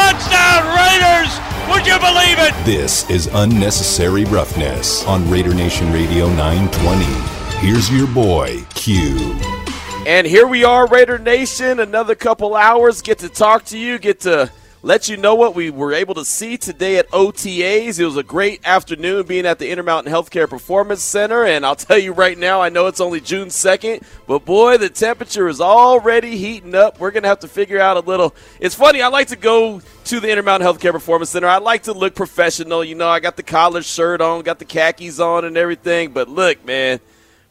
touchdown, Raiders! Would you believe it? This is unnecessary roughness on Raider Nation Radio 920. Here's your boy, Q. And here we are, Raider Nation. Another couple hours. Get to talk to you, get to let you know what we were able to see today at OTAs. It was a great afternoon being at the Intermountain Healthcare Performance Center. And I'll tell you right now, I know it's only June 2nd, but boy, the temperature is already heating up. We're going to have to figure out a little. It's funny, I like to go to the Intermountain Healthcare Performance Center. I like to look professional. You know, I got the collar shirt on, got the khakis on, and everything. But look, man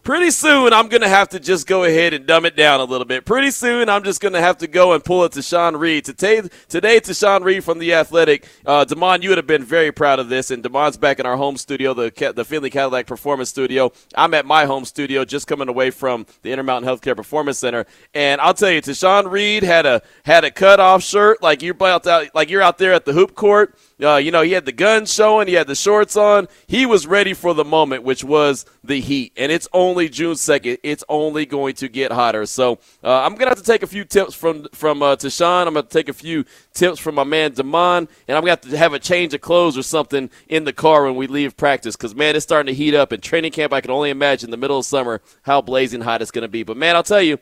pretty soon I'm going to have to just go ahead and dumb it down a little bit. Pretty soon I'm just going to have to go and pull it Tashawn Reed. Today, today Tashawn Reed from The Athletic. Uh, Damon, you would have been very proud of this. And Damon's back in our home studio, the, the Findlay Cadillac Performance Studio. I'm at my home studio, just coming away from the Intermountain Healthcare Performance Center. And I'll tell you, Tashawn Reed had a had a cut off shirt like you're out, like you're out there at the hoop court uh, you know, he had the guns showing, he had the shorts on. He was ready for the moment, which was the heat. And it's only June 2nd. It's only going to get hotter. So uh, I'm going to have to take a few tips from from uh, Tashawn. I'm going to take a few tips from my man Damon, and I'm going to have to have a change of clothes or something in the car when we leave practice because, man, it's starting to heat up. And training camp, I can only imagine the middle of summer how blazing hot it's going to be. But, man, I'll tell you,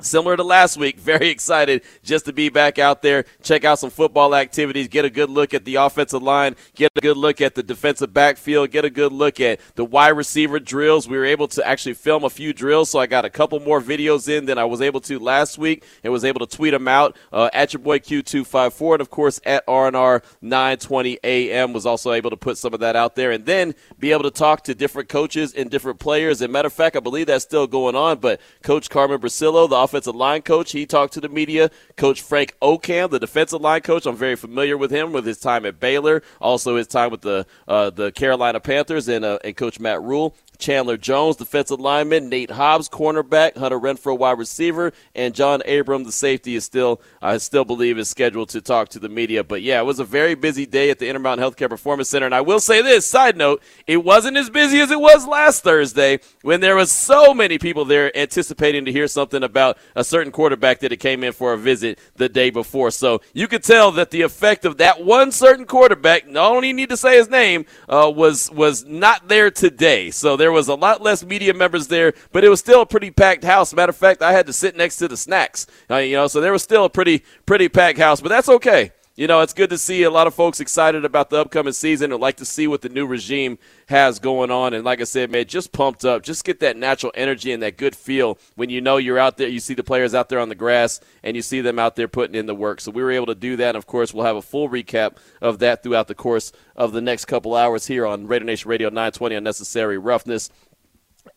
Similar to last week, very excited just to be back out there, check out some football activities, get a good look at the offensive line, get a good look at the defensive backfield, get a good look at the wide receiver drills. We were able to actually film a few drills, so I got a couple more videos in than I was able to last week and was able to tweet them out uh, at your boy Q254 and, of course, at RNR 920 AM was also able to put some of that out there and then be able to talk to different coaches and different players. And matter of fact, I believe that's still going on, but Coach Carmen Bricillo, the offensive line coach. He talked to the media. Coach Frank Okam, the defensive line coach. I'm very familiar with him with his time at Baylor, also his time with the uh, the Carolina Panthers, and uh, and Coach Matt Rhule. Chandler Jones, defensive lineman, Nate Hobbs, cornerback, Hunter Renfrow, wide receiver, and John Abram, the safety, is still I still believe is scheduled to talk to the media. But yeah, it was a very busy day at the Intermountain Healthcare Performance Center, and I will say this: side note, it wasn't as busy as it was last Thursday when there was so many people there anticipating to hear something about a certain quarterback that had came in for a visit the day before. So you could tell that the effect of that one certain quarterback, not only need to say his name, uh, was was not there today. So there was a lot less media members there, but it was still a pretty packed house. Matter of fact, I had to sit next to the snacks, uh, you know, so there was still a pretty pretty packed house, but that's okay you know, it's good to see a lot of folks excited about the upcoming season and like to see what the new regime has going on. And like I said, man, just pumped up. Just get that natural energy and that good feel when you know you're out there. You see the players out there on the grass and you see them out there putting in the work. So we were able to do that. And of course, we'll have a full recap of that throughout the course of the next couple hours here on Raider Nation Radio 920 Unnecessary Roughness.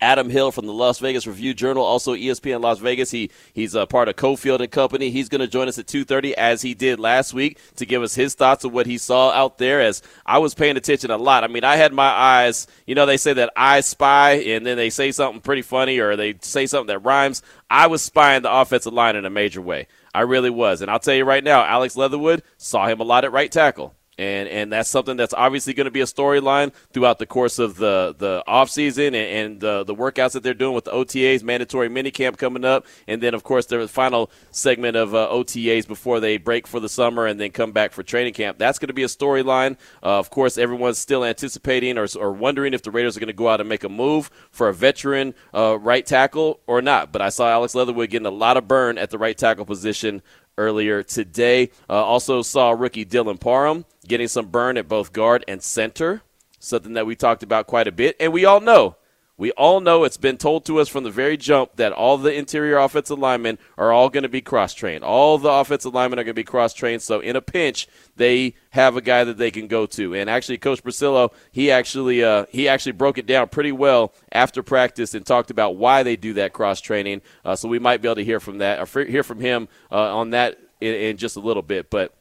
Adam Hill from the Las Vegas Review Journal, also ESPN Las Vegas. He he's a part of Cofield and Company. He's going to join us at 2:30 as he did last week to give us his thoughts of what he saw out there. As I was paying attention a lot. I mean, I had my eyes. You know, they say that I spy, and then they say something pretty funny or they say something that rhymes. I was spying the offensive line in a major way. I really was, and I'll tell you right now, Alex Leatherwood saw him a lot at right tackle and and that's something that's obviously going to be a storyline throughout the course of the the off season and, and the the workouts that they're doing with the OTAs, mandatory minicamp coming up, and then of course the final segment of uh, OTAs before they break for the summer and then come back for training camp. That's going to be a storyline. Uh, of course, everyone's still anticipating or, or wondering if the Raiders are going to go out and make a move for a veteran uh, right tackle or not. But I saw Alex Leatherwood getting a lot of burn at the right tackle position earlier today. Uh, also saw rookie Dylan Parham getting some burn at both guard and center, something that we talked about quite a bit. And we all know, we all know it's been told to us from the very jump that all the interior offensive linemen are all going to be cross trained. All the offensive linemen are going to be cross trained. So in a pinch, they have a guy that they can go to. And actually, Coach Bricillo, he actually uh, he actually broke it down pretty well after practice and talked about why they do that cross training. Uh, so we might be able to hear from that or hear from him uh, on that in, in just a little bit, but.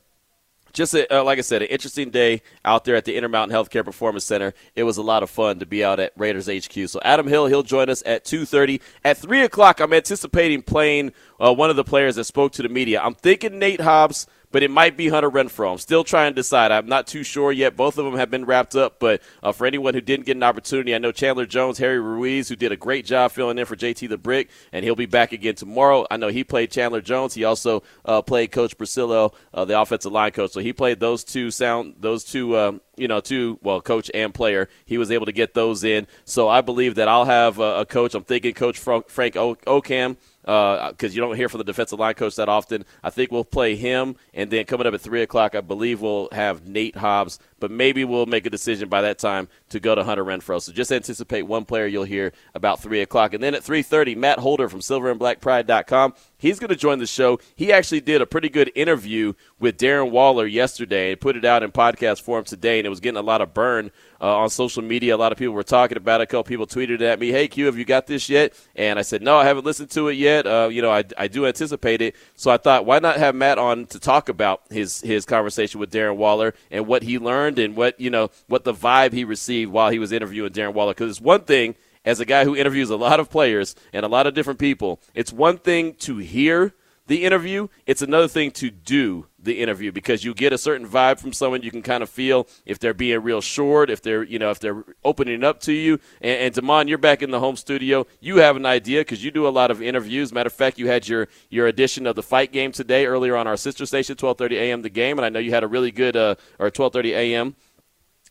Just a, uh, like I said, an interesting day out there at the Intermountain Healthcare Performance Center. It was a lot of fun to be out at Raiders HQ. So Adam Hill, he'll join us at 2:30. At three o'clock, I'm anticipating playing uh, one of the players that spoke to the media. I'm thinking Nate Hobbs but it might be Hunter Renfrow. I'm still trying to decide. I'm not too sure yet. Both of them have been wrapped up, but uh, for anyone who didn't get an opportunity, I know Chandler Jones, Harry Ruiz, who did a great job filling in for JT the Brick, and he'll be back again tomorrow. I know he played Chandler Jones. He also uh, played Coach Bricillo, uh, the offensive line coach. So he played those two sound, those two um, you know, two, well, coach and player. He was able to get those in. So I believe that I'll have a, a coach. I'm thinking Coach Frank Okam because uh, you don't hear from the defensive line coach that often. I think we'll play him, and then coming up at three o'clock, I believe we'll have Nate Hobbs. But maybe we'll make a decision by that time to go to Hunter Renfrow. So just anticipate one player you'll hear about three o'clock, and then at three thirty, Matt Holder from SilverandBlackPride.com. He's going to join the show. He actually did a pretty good interview with Darren Waller yesterday and put it out in podcast form today, and it was getting a lot of burn uh, on social media. A lot of people were talking about it. A couple people tweeted at me, "Hey Q, have you got this yet?" And I said, "No, I haven't listened to it yet. Uh, you know, I, I do anticipate it." So I thought, why not have Matt on to talk about his his conversation with Darren Waller and what he learned and what you know what the vibe he received while he was interviewing Darren Waller. Because it's one thing as a guy who interviews a lot of players and a lot of different people, it's one thing to hear the interview, it's another thing to do the interview because you get a certain vibe from someone. You can kind of feel if they're being real short, if they're you know if they're opening up to you. And, and Damon, you're back in the home studio. You have an idea because you do a lot of interviews. Matter of fact, you had your your edition of the fight game today earlier on our sister station, 12:30 a.m. The game, and I know you had a really good uh, or 12:30 a.m.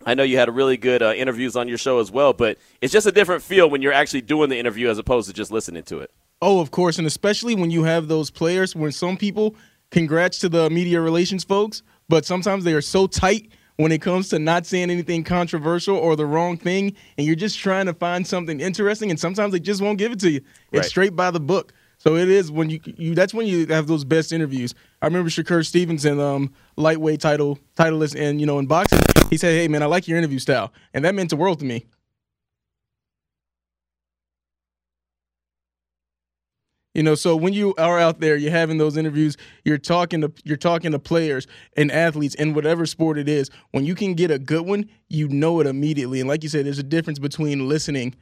I know you had a really good uh, interviews on your show as well, but it's just a different feel when you're actually doing the interview as opposed to just listening to it. Oh, of course, and especially when you have those players when some people congrats to the media relations folks, but sometimes they are so tight when it comes to not saying anything controversial or the wrong thing, and you're just trying to find something interesting, and sometimes they just won't give it to you. It's right. straight by the book. So it is when you, you that's when you have those best interviews. I remember Shakur Stevenson, um, lightweight title titleist, and you know in boxing, he said, "Hey man, I like your interview style," and that meant the world to me. You know, so when you are out there, you're having those interviews, you're talking to you're talking to players and athletes in whatever sport it is. When you can get a good one, you know it immediately. And like you said, there's a difference between listening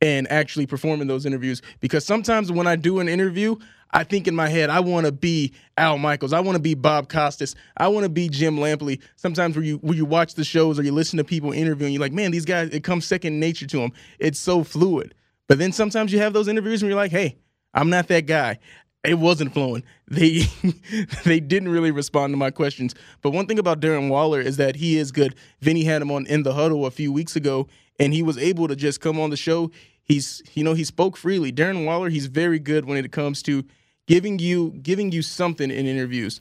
and actually performing those interviews. Because sometimes when I do an interview, I think in my head, I want to be Al Michaels. I want to be Bob Costas. I want to be Jim Lampley. Sometimes when you when you watch the shows or you listen to people interviewing, you're like, man, these guys, it comes second nature to them. It's so fluid. But then sometimes you have those interviews and you're like, hey, I'm not that guy. It wasn't flowing. They they didn't really respond to my questions. But one thing about Darren Waller is that he is good. Vinny had him on in the huddle a few weeks ago, and he was able to just come on the show. He's you know he spoke freely. Darren Waller, he's very good when it comes to giving you giving you something in interviews.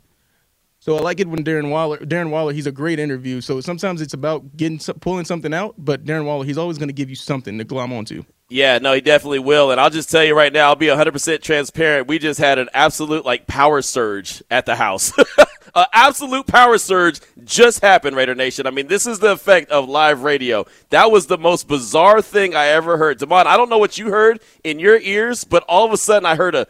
So I like it when Darren Waller, Darren Waller, he's a great interview. So sometimes it's about getting pulling something out, but Darren Waller, he's always going to give you something to glom onto. Yeah, no, he definitely will. And I'll just tell you right now, I'll be 100% transparent. We just had an absolute like power surge at the house. an absolute power surge just happened, Raider Nation. I mean, this is the effect of live radio. That was the most bizarre thing I ever heard. Damon, I don't know what you heard in your ears, but all of a sudden I heard a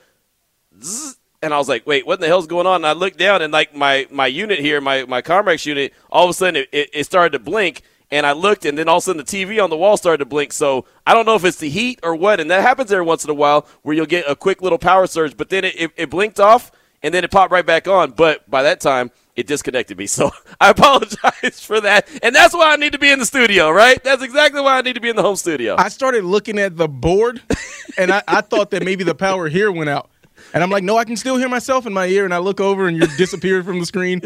zzz, and I was like, wait, what in the hell's going on? And I looked down and like my, my unit here, my, my Comrex unit, all of a sudden it, it, it started to blink and I looked, and then all of a sudden the TV on the wall started to blink. So I don't know if it's the heat or what, and that happens every once in a while where you'll get a quick little power surge, but then it, it, it blinked off, and then it popped right back on. But by that time, it disconnected me. So I apologize for that. And that's why I need to be in the studio, right? That's exactly why I need to be in the home studio. I started looking at the board, and I, I thought that maybe the power here went out. And I'm like, no, I can still hear myself in my ear. And I look over, and you're disappeared from the screen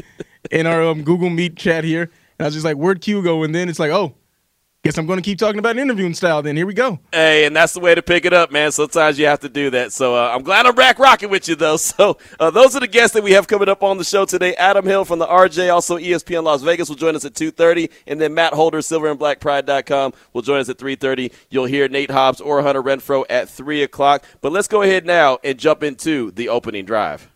in our um, Google Meet chat here. And I was just like, where'd Q go? And then it's like, oh, guess I'm going to keep talking about interviewing style. Then here we go. Hey, and that's the way to pick it up, man. Sometimes you have to do that. So uh, I'm glad I'm back rocking with you, though. So uh, those are the guests that we have coming up on the show today. Adam Hill from the RJ, also ESPN Las Vegas, will join us at 2:30, and then Matt Holder, SilverandBlackPride.com, will join us at 3:30. You'll hear Nate Hobbs or Hunter Renfrow at three o'clock. But let's go ahead now and jump into the opening drive.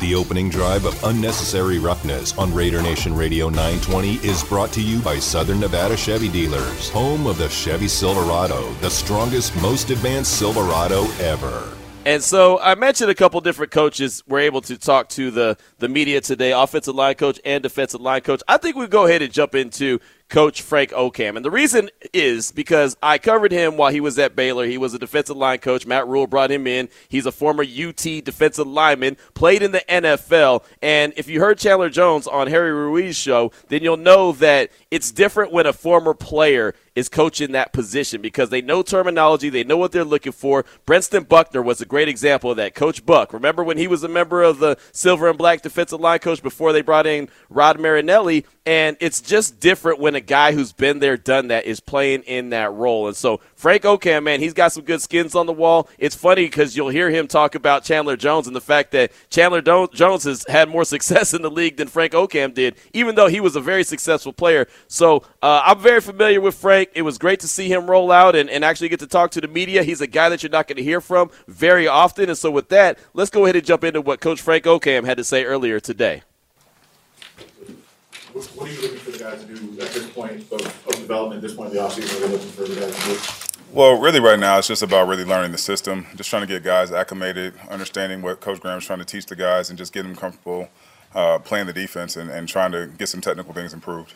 The opening drive of Unnecessary Roughness on Raider Nation Radio 920 is brought to you by Southern Nevada Chevy Dealers, home of the Chevy Silverado, the strongest, most advanced Silverado ever. And so I mentioned a couple different coaches were able to talk to the, the media today, offensive line coach and defensive line coach. I think we go ahead and jump into Coach Frank Okam. And the reason is because I covered him while he was at Baylor. He was a defensive line coach. Matt Rhule brought him in. He's a former UT defensive lineman, played in the NFL. And if you heard Chandler Jones on Harry Ruiz's show, then you'll know that it's different when a former player is coaching that position because they know terminology, they know what they're looking for. Brentson Buckner was a great example of that. Coach Buck, remember when he was a member of the silver and black defensive line coach before they brought in Rod Marinelli? And it's just different when a guy who's been there, done that, is playing in that role. And so Frank Okam, man, he's got some good skins on the wall. It's funny because you'll hear him talk about Chandler Jones and the fact that Chandler Jones has had more success in the league than Frank Okam did, even though he was a very successful player. So uh, I'm very familiar with Frank. It was great to see him roll out and, and actually get to talk to the media. He's a guy that you're not going to hear from very often. And so with that, let's go ahead and jump into what Coach Frank Okam had to say earlier today. What are you looking for the guys to do at this point of, of development, at this point in the offseason? What are you looking for the guys to do? Well, really, right now, it's just about really learning the system, just trying to get guys acclimated, understanding what Coach Graham's trying to teach the guys, and just getting them comfortable uh, playing the defense and, and trying to get some technical things improved.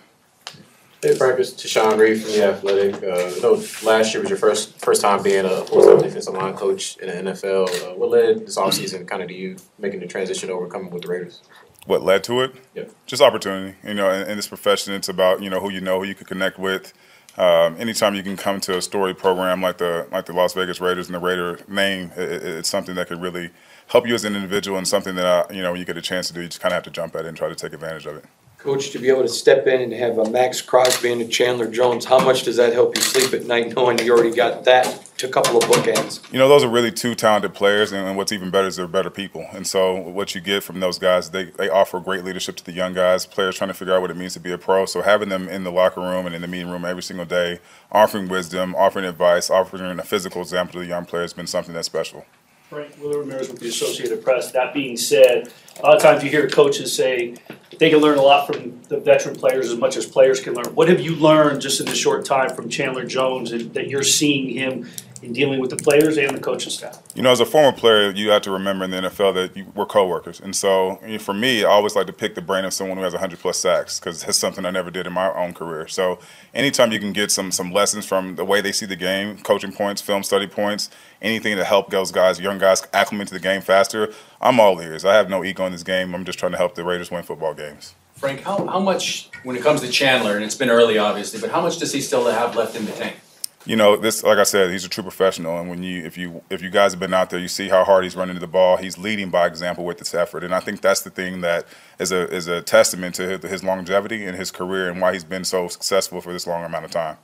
Hey Frank, it's Tashawn Reed from the Athletic. Uh, I know last year was your first first time being a full-time defensive line coach in the NFL. Uh, what led this offseason kind of to you making the transition over coming with the Raiders? What led to it? Yep. Just opportunity. You know, in, in this profession, it's about you know who you know, who you can connect with. Um, anytime you can come to a story program like the like the Las Vegas Raiders and the Raider name, it, it's something that could really help you as an individual and something that uh, you know when you get a chance to do, you just kind of have to jump at it and try to take advantage of it. Coach, to be able to step in and have a Maxx Crosby and a Chandler Jones, how much does that help you sleep at night knowing you already got that to a couple of bookends? You know, those are really two talented players, and, and what's even better is they're better people. And so, what you get from those guys, they, they offer great leadership to the young guys, players trying to figure out what it means to be a pro. So, having them in the locker room and in the meeting room every single day, offering wisdom, offering advice, offering a physical example to the young players has been something that's special. Frank Willer Ramirez with the Associated Press. That being said, a lot of times you hear coaches say they can learn a lot from the veteran players as much as players can learn. What have you learned just in the short time from Chandler Jones and that you're seeing him in dealing with the players and the coaching staff? You know, as a former player, you have to remember in the NFL that you, we're coworkers, and so you know, for me, I always like to pick the brain of someone who has 100 plus sacks because that's something I never did in my own career. So, anytime you can get some some lessons from the way they see the game, coaching points, film study points, anything to help those guys, young guys, acclimate to the game faster, I'm all ears. I have no ego in this game. I'm just trying to help the Raiders win football games. Frank, how, how much, when it comes to Chandler, and it's been early obviously, but how much does he still have left in the tank? You know this like i said he's a true professional and when you if you if you guys have been out there you see how hard he's running to the ball he's leading by example with this effort and i think that's the thing that is a is a testament to his, his longevity and his career and why he's been so successful for this long amount of time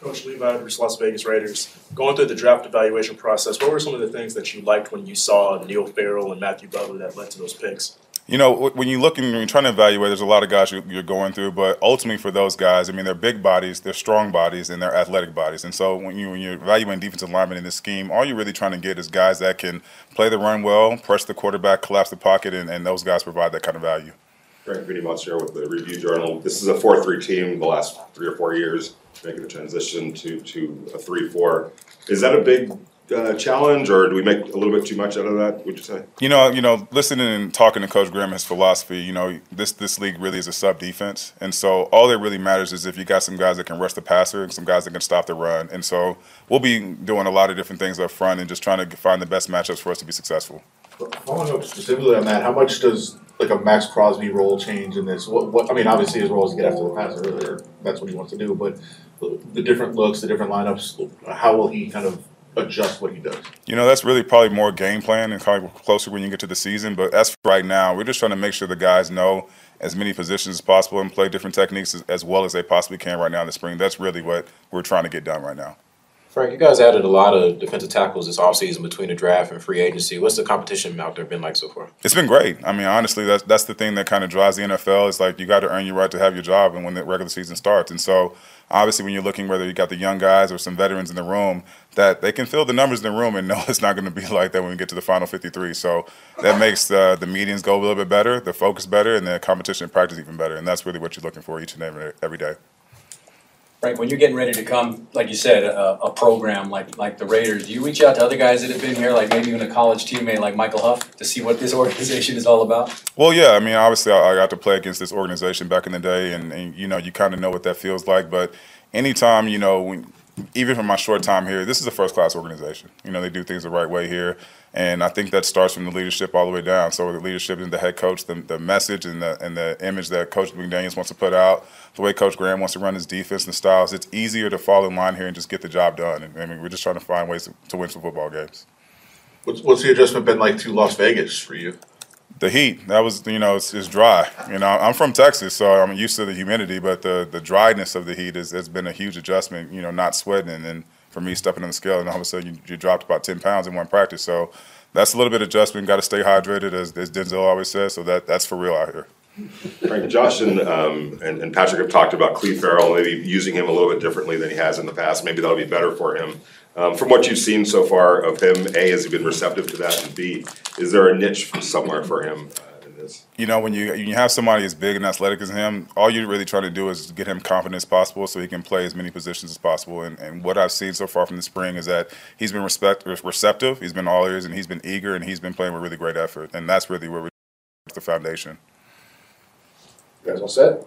Coach Levi versus Las Vegas Raiders. Going through the draft evaluation process, what were some of the things that you liked when you saw Neil Farrell and Matthew Butler that led to those picks? You know, when you look and you're trying to evaluate, there's a lot of guys you're going through, but ultimately for those guys, I mean, they're big bodies, they're strong bodies, and they're athletic bodies. And so when, you, when you're evaluating defensive linemen in this scheme, all you're really trying to get is guys that can play the run well, press the quarterback, collapse the pocket, and, and those guys provide that kind of value. Frank Vinny Bonsignore with the Review Journal. This is a 4 3 team the last three or four years, making the transition to, to a 3 4. Is that a big uh, challenge, or do we make a little bit too much out of that? Would you say? You know, you know, listening and talking to Coach Graham, his philosophy. You know, this this league really is a sub defense, and so all that really matters is if you got some guys that can rush the passer and some guys that can stop the run. And so we'll be doing a lot of different things up front and just trying to find the best matchups for us to be successful. Following up specifically on that, how much does like a Maxx Crosby role change in this? What, what I mean, obviously his role is to get after the passer. Earlier, that's what he wants to do. But the different looks, the different lineups, how will he kind of adjust what he does? You know, that's really probably more game plan and of closer when you get to the season. But as right now, we're just trying to make sure the guys know as many positions as possible and play different techniques as, as well as they possibly can right now in the spring. That's really what we're trying to get done right now. Frank, you guys added a lot of defensive tackles this offseason between the draft and free agency. What's the competition out there been like so far? It's been great. I mean, honestly, that's that's the thing that kind of drives the NFL. It's like you got to earn your right to have your job, and when the regular season starts, and so obviously, when you're looking whether you got the young guys or some veterans in the room, that they can fill the numbers in the room and know it's not going to be like that when we get to the final 53. So that makes uh, the meetings go a little bit better, the focus better, and the competition in practice even better. And that's really what you're looking for each and every every day. Frank, when you're getting ready to come, like you said, a, a program like like the Raiders, do you reach out to other guys that have been here, like maybe even a college teammate like Michael Huff, to see what this organization is all about? Well, yeah. I mean, obviously, I, I got to play against this organization back in the day, and, and you know, you kind of know what that feels like. But anytime, you know, when, even from my short time here, this is a first class organization. You know, they do things the right way here. And I think that starts from the leadership all the way down. So the leadership and the head coach, the, the message and the and the image that Coach McDaniels wants to put out, the way Coach Graham wants to run his defense and styles, it's easier to fall in line here and just get the job done. And, I mean, we're just trying to find ways to, to win some football games. What's, what's the adjustment been like to Las Vegas for you? The heat, that was, you know, it's, it's dry. You know, I'm from Texas, so I'm used to the humidity, but the, the dryness of the heat has, has been a huge adjustment, you know, not sweating. And for me, stepping on the scale, and all of a sudden you, you dropped about 10 pounds in one practice. So that's a little bit of adjustment. Got to stay hydrated, as, as Denzel always says. So that, that's for real out here. Frank, Josh and, um, and, and Patrick have talked about Clelin Ferrell, maybe using him a little bit differently than he has in the past. Maybe that'll be better for him. Um, from what you've seen so far of him, A, has he been receptive to that? And B, is there a niche somewhere for him in this? You know, when you when you have somebody as big and athletic as him, all you're really trying to do is get him confident as possible so he can play as many positions as possible. And, and what I've seen so far from the spring is that he's been respect, receptive, he's been all ears, and he's been eager, and he's been playing with really great effort. And that's really where we're the foundation. You guys all set?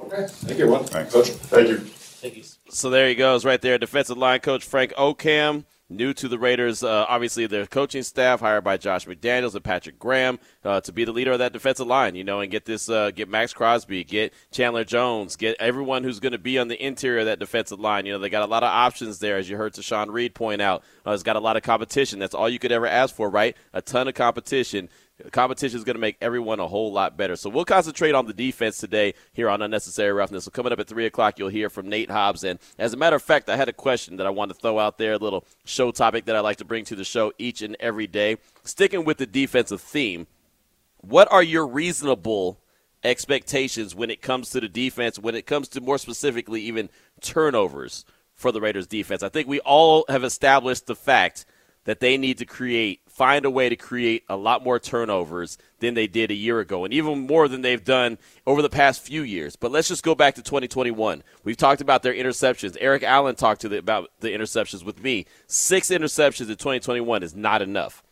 Okay. Thank you, everyone. Thanks. Coach, thank you. Thank you. So there he goes, right there. Defensive line coach Frank Okam, new to the Raiders. Uh, obviously, their coaching staff hired by Josh McDaniels and Patrick Graham uh, to be the leader of that defensive line. You know, and get this, uh, get Maxx Crosby, get Chandler Jones, get everyone who's going to be on the interior of that defensive line. You know, they got a lot of options there, as you heard Tashawn Reed point out. Uh, it's got a lot of competition. That's all you could ever ask for, right? A ton of competition competition is going to make everyone a whole lot better. So we'll concentrate on the defense today here on Unnecessary Roughness. So coming up at 3 o'clock, you'll hear from Nate Hobbs. And as a matter of fact, I had a question that I wanted to throw out there, a little show topic that I like to bring to the show each and every day. Sticking with the defensive theme, what are your reasonable expectations when it comes to the defense, when it comes to more specifically even turnovers for the Raiders defense? I think we all have established the fact that they need to create find a way to create a lot more turnovers than they did a year ago, and even more than they've done over the past few years. But let's just go back to 2021. We've talked about their interceptions. Eric Allen talked to the, about the interceptions with me. Six interceptions in 2021 is not enough.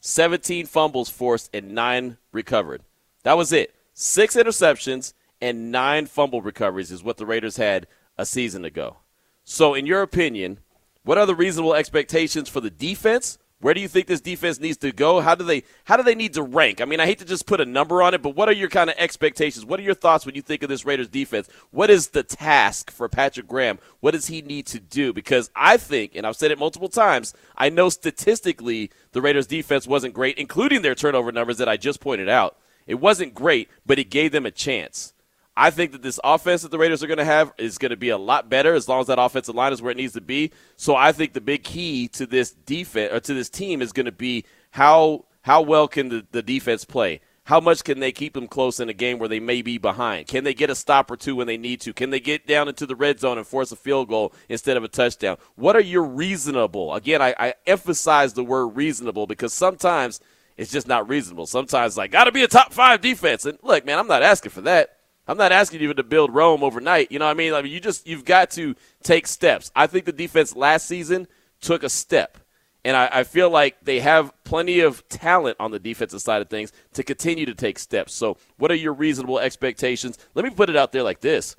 17 fumbles forced and nine recovered. That was it. Six interceptions and nine fumble recoveries is what the Raiders had a season ago. So, in your opinion, what are the reasonable expectations for the defense? Where do you think this defense needs to go? How do they how do they need to rank? I mean, I hate to just put a number on it, but what are your kind of expectations? What are your thoughts when you think of this Raiders defense? What is the task for Patrick Graham? What does he need to do? Because I think, and I've said it multiple times, I know statistically the Raiders defense wasn't great, including their turnover numbers that I just pointed out. It wasn't great, but it gave them a chance. I think that this offense that the Raiders are going to have is going to be a lot better as long as that offensive line is where it needs to be. So I think the big key to this defense or to this team is going to be how how well can the, the defense play? How much can they keep them close in a game where they may be behind? Can they get a stop or two when they need to? Can they get down into the red zone and force a field goal instead of a touchdown? What are your reasonable? Again, I, I emphasize the word reasonable because sometimes it's just not reasonable. Sometimes like got to be a top five defense. And look, man, I'm not asking for that. I'm not asking you to build Rome overnight. You know what I mean? I mean, you just you've got to take steps. I think the defense last season took a step. And I, I, feel like they have plenty of talent on the defensive side of things to continue to take steps. So, what are your reasonable expectations? Let me put it out there like this.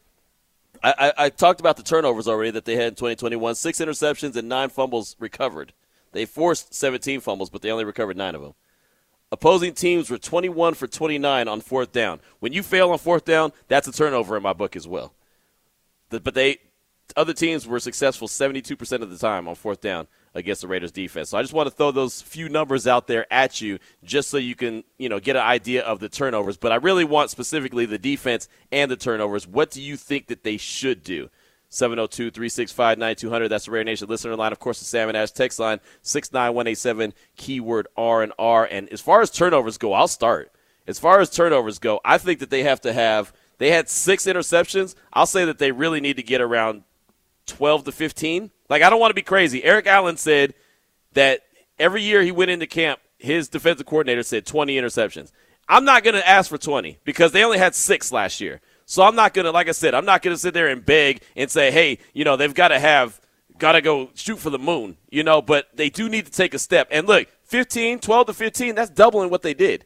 I, I, I talked about the turnovers already that they had in 2021 six interceptions and nine fumbles recovered. They forced 17 fumbles, but they only recovered nine of them. Opposing teams were 21 for 29 on fourth down. When you fail on fourth down, that's a turnover in my book as well. But they other teams were successful 72% of the time on fourth down against the Raiders defense. So I just want to throw those few numbers out there at you just so you can, you know, get an idea of the turnovers, but I really want specifically the defense and the turnovers. What do you think that they should do? 702 365 9200. That's the Raider Nation listener line. Of course, the Salmon Ash text line 69187, keyword R and R. And as far as turnovers go, I'll start. As far as turnovers go, I think that they have to have, they had six interceptions. I'll say that they really need to get around 12 to 15. Like, I don't want to be crazy. Eric Allen said that every year he went into camp, his defensive coordinator said 20 interceptions. I'm not going to ask for 20 because they only had six last year. So I'm not going to, like I said, I'm not going to sit there and beg and say, hey, you know, they've got to have, got to go shoot for the moon, you know, but they do need to take a step. And look, 15, 12 to 15, that's doubling what they did.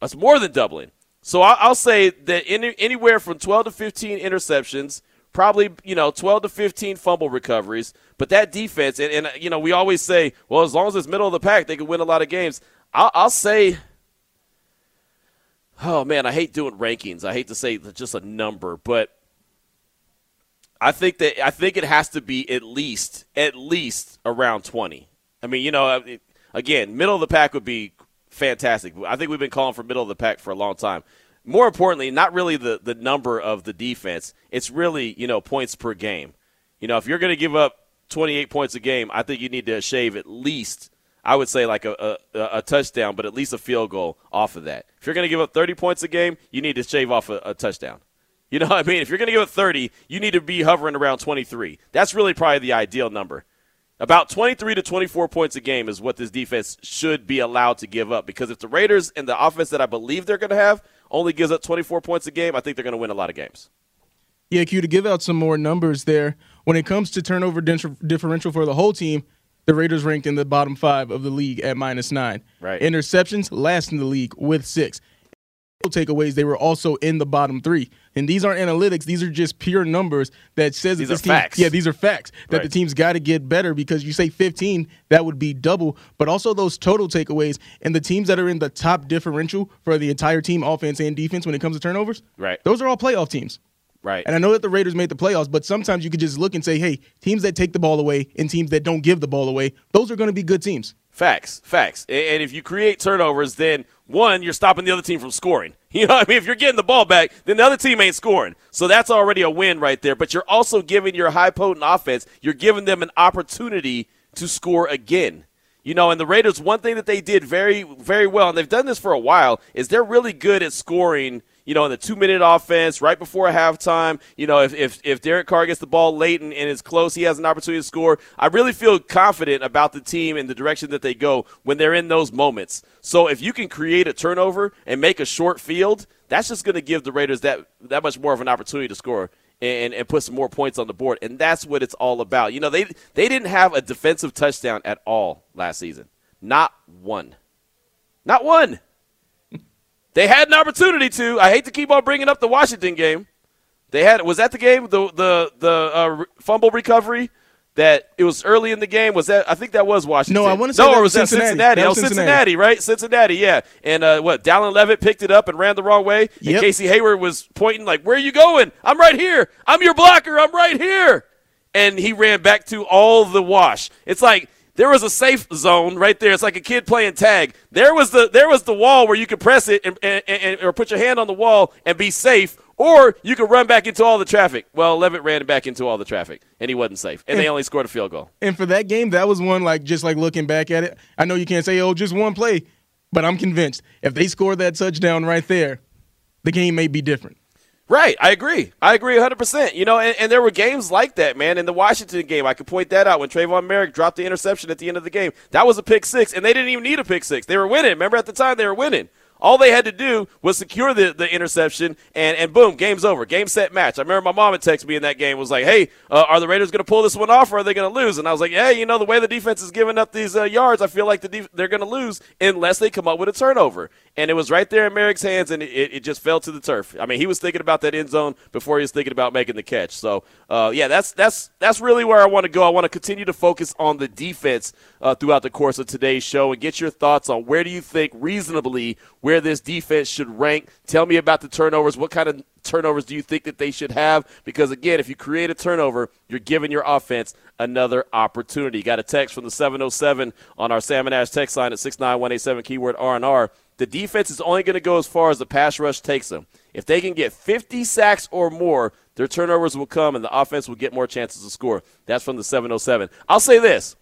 That's more than doubling. So I'll say that any, anywhere from 12 to 15 interceptions, probably you know 12 to 15 fumble recoveries. But that defense, and, and you know we always say, well, as long as it's middle of the pack, they can win a lot of games. I'll, I'll say. Oh man, I hate doing rankings. I hate to say just a number, but I think that I think it has to be at least at least around 20. I mean, you know, again, middle of the pack would be fantastic. I think we've been calling for middle of the pack for a long time more importantly, not really the, the number of the defense. It's really, you know, points per game. You know, if you're going to give up 28 points a game, I think you need to shave at least, I would say, like a, a, a touchdown, but at least a field goal off of that. If you're going to give up 30 points a game, you need to shave off a, a touchdown. You know what I mean? If you're going to give up 30, you need to be hovering around 23. That's really probably the ideal number. About 23 to 24 points a game is what this defense should be allowed to give up because if the Raiders and the offense that I believe they're going to have – only gives up 24 points a game, I think they're going to win a lot of games. Yeah, Q, to give out some more numbers there, when it comes to turnover differential for the whole team, the Raiders ranked in the bottom five of the league at minus nine. Right. Interceptions, last in the league with six takeaways, they were also in the bottom three. And these aren't analytics; these are just pure numbers that says these that this team, facts. Yeah, these are facts that right. the team's got to get better because you say 15, that would be double. But also those total takeaways and the teams that are in the top differential for the entire team, offense and defense, when it comes to turnovers. Right. Those are all playoff teams. Right. And I know that the Raiders made the playoffs, but sometimes you could just look and say, hey, teams that take the ball away and teams that don't give the ball away, those are going to be good teams. Facts, facts. And if you create turnovers, then one, you're stopping the other team from scoring. You know what I mean? If you're getting the ball back, then the other team ain't scoring. So that's already a win right there. But you're also giving your high potent offense, you're giving them an opportunity to score again. You know, and the Raiders, one thing that they did very, very well, and they've done this for a while, is they're really good at scoring – you know, in the two minute offense, right before halftime. You know, if, if, if Derek Carr gets the ball late and, and is close, he has an opportunity to score. I really feel confident about the team and the direction that they go when they're in those moments. So if you can create a turnover and make a short field, that's just going to give the Raiders that, that much more of an opportunity to score. And, and put some more points on the board. And that's what it's all about. You know, they they didn't have a defensive touchdown at all last season. Not one. Not one. They had an opportunity to. I hate to keep on bringing up the Washington game. They had was that the game the the the uh, fumble recovery that it was early in the game. Was that I think that was Washington? No, I want to say no, that or was that Cincinnati. Cincinnati? That oh, was Cincinnati. Cincinnati. right? Cincinnati, yeah. And uh, what? Dallin Leavitt picked it up and ran the wrong way. And Casey Hayward was pointing like, "Where are you going? I'm right here. I'm your blocker. I'm right here." And he ran back to all the wash. It's like there was a safe zone right there. It's like a kid playing tag. There was the there was the wall where you could press it and, and, and or put your hand on the wall and be safe, or you could run back into all the traffic. Well, Leavitt ran back into all the traffic, and he wasn't safe, and they only scored a field goal. And for that game, that was one like just like looking back at it. I know you can't say, oh, just one play, but I'm convinced if they score that touchdown right there, the game may be different. Right, I agree. I agree 100%. You know, and, and, there were games like that, man. In the Washington game, I could point that out when Tre'von Moehrig dropped the interception at the end of the game. That was a pick six, and they didn't even need a pick six. They were winning. Remember at the time, they were winning. All they had to do was secure the, the interception, and, and boom, game's over. Game, set, match. I remember my mom had texted me in that game, was like, hey, uh, are the Raiders going to pull this one off, or are they going to lose? And I was like, hey, you know, the way the defense is giving up these uh, yards, I feel like the def- they're going to lose unless they come up with a turnover. And it was right there in Moehrig's hands, and it, it just fell to the turf. I mean, he was thinking about that end zone before he was thinking about making the catch. So, uh, yeah, that's that's that's really where I want to go. I want to continue to focus on the defense uh, throughout the course of today's show and get your thoughts on where do you think reasonably where this defense should rank. Tell me about the turnovers. What kind of turnovers do you think that they should have? Because again, if you create a turnover, you're giving your offense another opportunity. got a text from the 707 on our Salmon Ash text line at 69187 keyword R&R. The defense is only going to go as far as the pass rush takes them. If they can get 50 sacks or more, their turnovers will come and the offense will get more chances to score. That's from the 707. I'll say this.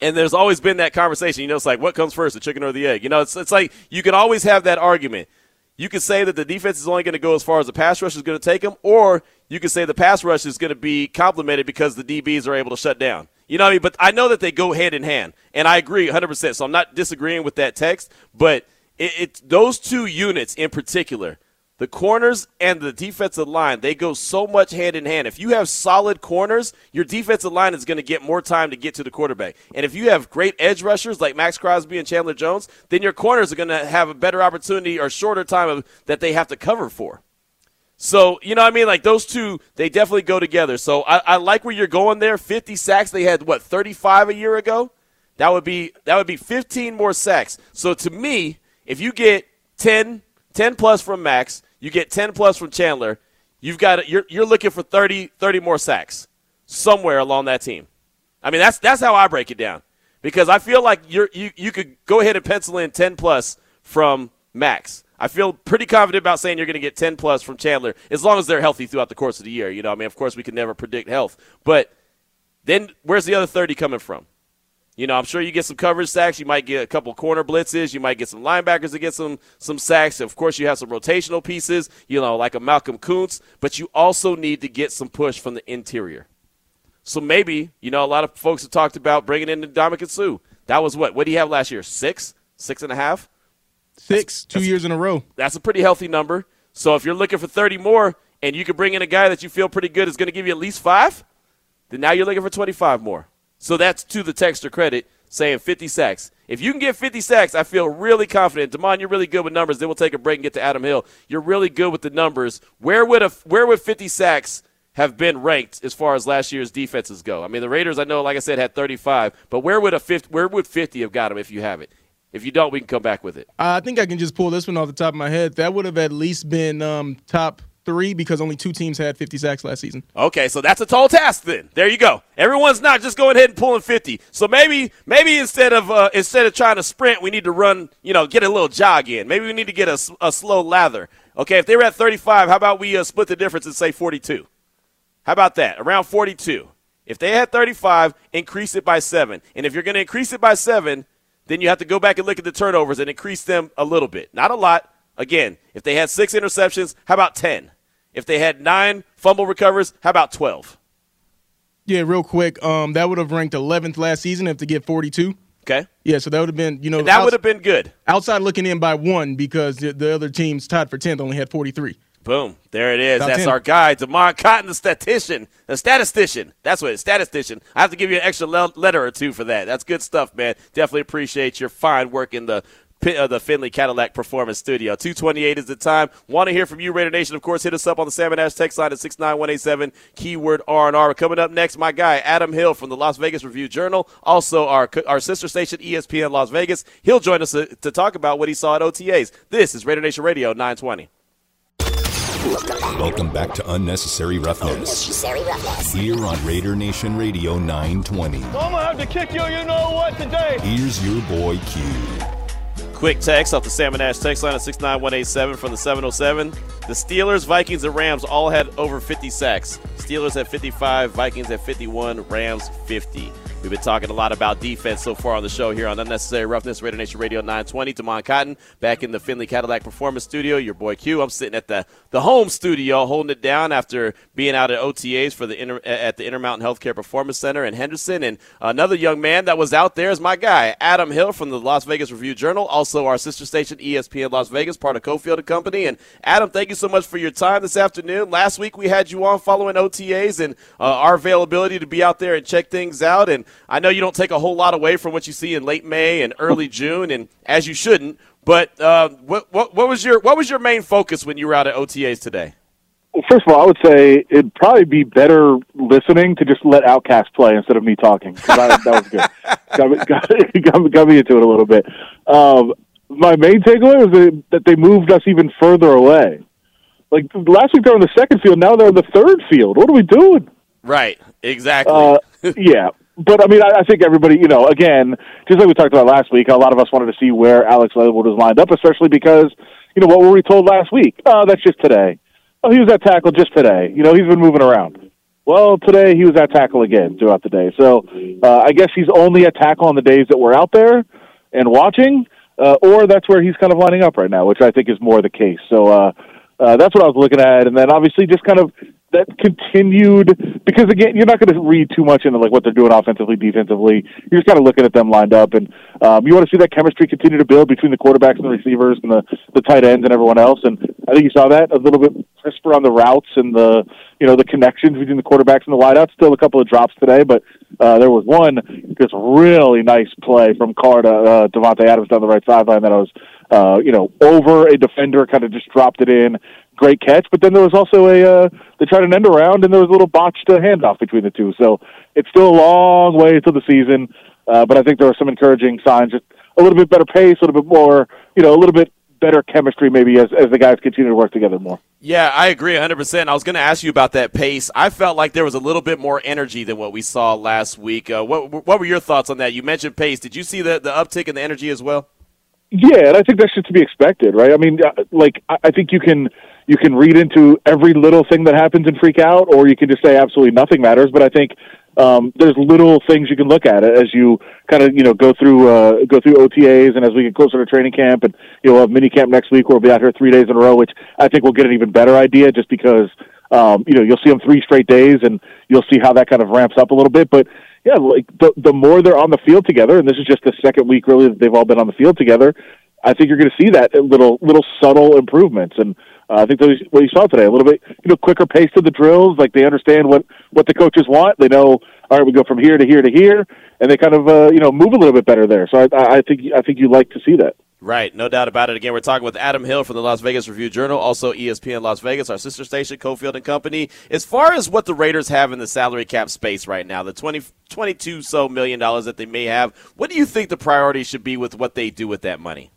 And there's always been that conversation. You know, it's like, what comes first, the chicken or the egg? You know, it's, it's like you can always have that argument. You can say that the defense is only going to go as far as the pass rush is going to take them, or you can say the pass rush is going to be complemented because the DBs are able to shut down. You know what I mean? But I know that they go hand in hand, and I agree 100%. So I'm not disagreeing with that text, but – it, those two units in particular. The corners and the defensive line, they go so much hand in hand. If you have solid corners, your defensive line is going to get more time to get to the quarterback. And if you have great edge rushers like Maxx Crosby and Chandler Jones, then your corners are going to have a better opportunity or shorter time of, that they have to cover for. So, you know what I mean? Like those two, they definitely go together. So I, I like where you're going there. 50 sacks. They had, what, 35 a year ago? That would be that would be 15 more sacks. So to me, if you get 10, 10 plus from Maxx, you get 10 plus from Chandler, you've got you're you're looking for 30 30 more sacks somewhere along that team. I mean, that's that's how I break it down. Because I feel like you're you you could go ahead and pencil in 10 plus from Maxx. I feel pretty confident about saying you're going to get 10 plus from Chandler as long as they're healthy throughout the course of the year. You know, I mean, of course we can never predict health, but then where's the other 30 coming from? You know, I'm sure you get some coverage sacks. You might get a couple corner blitzes. You might get some linebackers to get some some sacks. Of course, you have some rotational pieces. You know, like a Malcolm Koonce, But you also need to get some push from the interior. So maybe you know a lot of folks have talked about bringing in Ndamukong Suh. That was what? What did he have last year? Six, six and a half, six, two years in a row. That's a pretty healthy number. So if you're looking for 30 more, and you can bring in a guy that you feel pretty good is going to give you at least five, then now you're looking for 25 more. So that's to the texter credit saying 50 sacks. If you can get 50 sacks, I feel really confident. Damon, you're really good with numbers. Then we'll take a break and get to Adam Hill. You're really good with the numbers. Where would a where would 50 sacks have been ranked as far as last year's defenses go? I mean, the Raiders, I know, like I said, had 35, but where would a 50, where would 50 have got them if you have it? If you don't, we can come back with it. I think I can just pull this one off the top of my head. That would have at least been um, top three because only two teams had 50 sacks last season. Okay, so that's a tall task then. There you go. Everyone's not just going ahead and pulling 50. So maybe maybe instead of uh, instead of trying to sprint, we need to run, you know, get a little jog in. Maybe we need to get a, a slow lather. Okay, if they were at 35, how about we uh, split the difference and say 42? How about that? Around 42. If they had 35, increase it by 7. And if you're going to increase it by 7, then you have to go back and look at the turnovers and increase them a little bit. Not a lot, Again, if they had six interceptions, how about 10? If they had nine fumble recovers, how about 12? Yeah, real quick. Um, that would have ranked 11th last season if they get 42. Okay. Yeah, so that would have been, you know, and that would have been good. Outside looking in by one because the, the other teams tied for 10th only had 43. Boom. There it is. That's 10. our guy, Demond Cotton, the statistician. The statistician. That's what it is. Statistician. I have to give you an extra le- letter or two for that. That's good stuff, man. Definitely appreciate your fine work in the the Findlay Cadillac Performance Studio. 228 is the time. Want to hear from you, Raider Nation. Of course, hit us up on the Salmon Ash text line at 69187, keyword R&R. Coming up next, my guy, Adam Hill from the Las Vegas Review Journal. Also, our, our sister station, ESPN Las Vegas. He'll join us to, to talk about what he saw at OTAs. This is Raider Nation Radio 920. Welcome back to Unnecessary Roughness. Here on Raider Nation Radio 920. I'm gonna have to kick you, you know what, today. Here's your boy Q. Quick text off the Salmon Ash text line at 69187 from the 707. The Steelers, Vikings, and Rams all had over 50 sacks. Steelers at 55, Vikings at 51, Rams 50. We've been talking a lot about defense so far on the show here on Unnecessary Roughness, Raider Nation Radio 920. Damon Cotton back in the Findlay Cadillac Performance Studio. Your boy Q. I'm sitting at the, the home studio holding it down after being out at OTAs for the inter, at the Intermountain Healthcare Performance Center in Henderson. And another young man that was out there is my guy, Adam Hill from the Las Vegas Review Journal, also our sister station, ESPN Las Vegas, part of Cofield and Company. And Adam, thank you so much for your time this afternoon. Last week we had you on following OTAs and uh, our availability to be out there and check things out. And I know you don't take a whole lot away from what you see in late May and early June, and as you shouldn't. But uh, what, what, what was your what was your main focus when you were out at OTAs today? Well, first of all, I would say it'd probably be better listening to just let OutKast play instead of me talking. I, that was good. got, me, got, got, me, got me into it a little bit. Um, my main takeaway was that, that they moved us even further away. Like last week, they were in the second field. Now they're in the third field. What are we doing? Right, exactly. Uh, yeah, but I mean, I, I think everybody, you know, again, just like we talked about last week, a lot of us wanted to see where Alex Leatherwood was lined up, especially because, you know, what were we told last week? Oh, that's just today. Oh, he was at tackle just today. You know, he's been moving around. Well, today he was at tackle again throughout the day. So uh, I guess he's only at tackle on the days that we're out there and watching, uh, or that's where he's kind of lining up right now, which I think is more the case. So uh, uh, that's what I was looking at, and then obviously just kind of that continued because again you're not going to read too much into like what they're doing offensively defensively. You're just kind of looking at them lined up and um, you want to see that chemistry continue to build between the quarterbacks and the receivers and the the tight ends and everyone else and I think you saw that a little bit crisper on the routes and the you know the connections between the quarterbacks and the wideouts. Still a couple of drops today but uh, there was one just really nice play from Carr to uh, Davante Adams down the right sideline that I was uh, you know over a defender kind of just dropped it in great catch. But then there was also a uh, they tried an end around, and there was a little botched uh, handoff between the two. So it's still a long way to the season, uh, but I think there are some encouraging signs. Just a little bit better pace, a little bit more, you know, a little bit better chemistry maybe as, as the guys continue to work together more. Yeah, I agree 100%. I was going to ask you about that pace. I felt like there was a little bit more energy than what we saw last week. Uh, what, what were your thoughts on that? You mentioned pace. Did you see the, the uptick in the energy as well? Yeah, and I think that's just to be expected, right? I mean, uh, like, I think you can you can read into every little thing that happens and freak out, or you can just say absolutely nothing matters. But I think um, there's little things you can look at as you kind of you know go through uh, go through OTAs and as we get closer to training camp and you know we'll have mini camp next week. We'll be out here three days in a row, which I think we'll get an even better idea just because um, you know you'll see them three straight days and you'll see how that kind of ramps up a little bit. But yeah, like the the more they're on the field together, and this is just the second week really that they've all been on the field together. I think you're going to see that little little subtle improvements, and uh, I think that was what you saw today. A little bit, you know, quicker pace to the drills. Like they understand what what the coaches want. They know, all right, we go from here to here to here, and they kind of uh, you know move a little bit better there. So I, I think I think you like to see that. Right, no doubt about it. Again, we're talking with Adam Hill from the Las Vegas Review Journal, also ESPN Las Vegas, our sister station, Cofield and Company. As far as what the Raiders have in the salary cap space right now, the 20, 22 so million dollars that they may have, what do you think the priority should be with what they do with that money?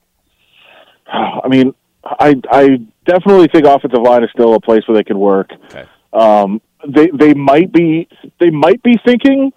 I mean, I I definitely think offensive line is still a place where they could work. Okay. Um, they they might be they might be thinking,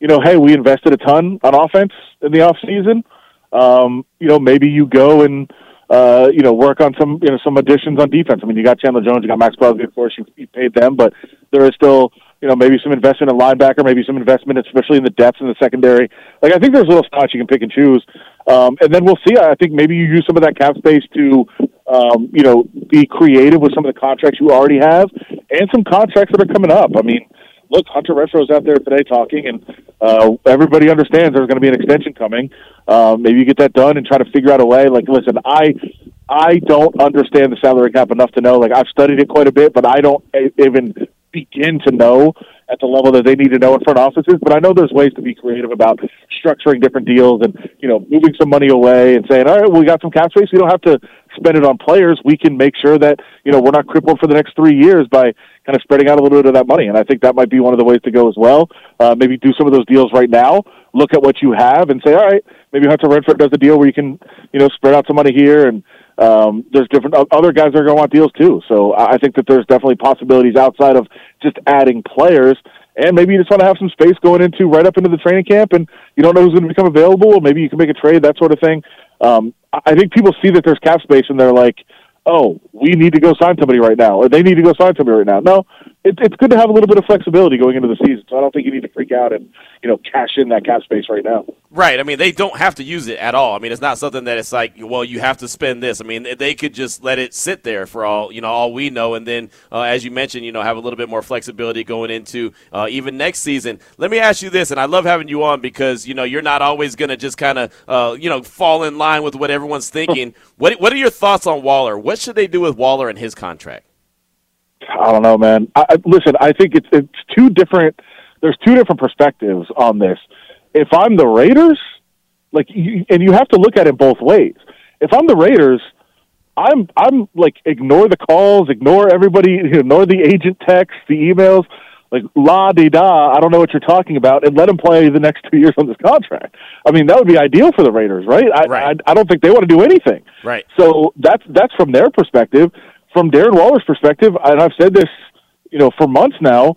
you know, hey, we invested a ton on offense in the off season. Um, you know, maybe you go and uh, you know work on some you know some additions on defense. I mean, you got Chandler Jones, you got Maxx Crosby, of course, you, you paid them, but there is still you know maybe some investment in linebacker, maybe some investment, especially in the depth in the secondary. Like I think there's little spots you can pick and choose. Um, and then we'll see. I think maybe you use some of that cap space to, um, you know, be creative with some of the contracts you already have and some contracts that are coming up. I mean, look, Hunter Renfrow's out there today talking, and uh, everybody understands there's going to be an extension coming. Um, maybe you get that done and try to figure out a way. Like, listen, I I don't understand the salary cap enough to know. Like, I've studied it quite a bit, but I don't even begin to know at the level that they need to know in front offices. But I know there's ways to be creative about structuring different deals and you know moving some money away and saying, all right, well, we got some cap space. We don't have to spend it on players. We can make sure that you know we're not crippled for the next three years by kind of spreading out a little bit of that money. And I think that might be one of the ways to go as well. Uh, maybe do some of those deals right now. Look at what you have and say, all right, maybe Hunter Renfrow does a deal where you can you know spread out some money here and um, there's different other guys that are going to want deals too. So I think that there's definitely possibilities outside of just adding players. And maybe you just want to have some space going into right up into the training camp, and you don't know who's going to become available. Maybe you can make a trade, that sort of thing. Um, I think people see that there's cap space, and they're like, "Oh, we need to go sign somebody right now," or "They need to go sign somebody right now." No, it, it's good to have a little bit of flexibility going into the season. So I don't think you need to freak out and you know cash in that cap space right now. Right. I mean, they don't have to use it at all. I mean, it's not something that it's like, well, you have to spend this. I mean, they could just let it sit there for all you know, all we know, and then, uh, as you mentioned, you know, have a little bit more flexibility going into uh, even next season. Let me ask you this, and I love having you on because you know you're not always going to just kind of uh, you know fall in line with what everyone's thinking. what What are your thoughts on Waller? What should they do with Waller and his contract? I don't know, man. I, I, listen, I think it's it's two different. There's two different perspectives on this. If I'm the Raiders, like, you, and you have to look at it both ways. If I'm the Raiders, I'm I'm like ignore the calls, ignore everybody, ignore the agent texts, the emails, like la di da. I don't know what you're talking about, and let him play the next two years on this contract. I mean, that would be ideal for the Raiders, right? I right. I, I don't think they want to do anything. Right. So that's that's from their perspective from Darren Waller's perspective, and I've said this, you know, for months now,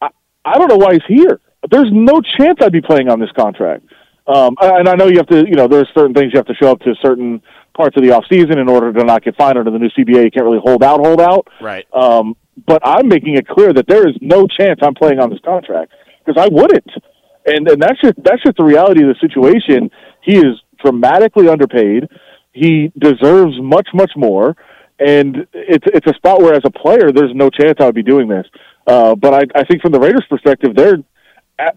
I, I don't know why he's here. There's no chance I'd be playing on this contract. Um, and I know you have to, you know, there's certain things you have to show up to certain parts of the off season in order to not get fined under the new CBA. You can't really hold out, hold out. Right. Um, but I'm making it clear that there is no chance I'm playing on this contract because I wouldn't. And and that's just that's just the reality of the situation. He is dramatically underpaid. He deserves much much more and it's it's a spot where, as a player, there's no chance I would be doing this. Uh, but I, I think from the Raiders' perspective, they're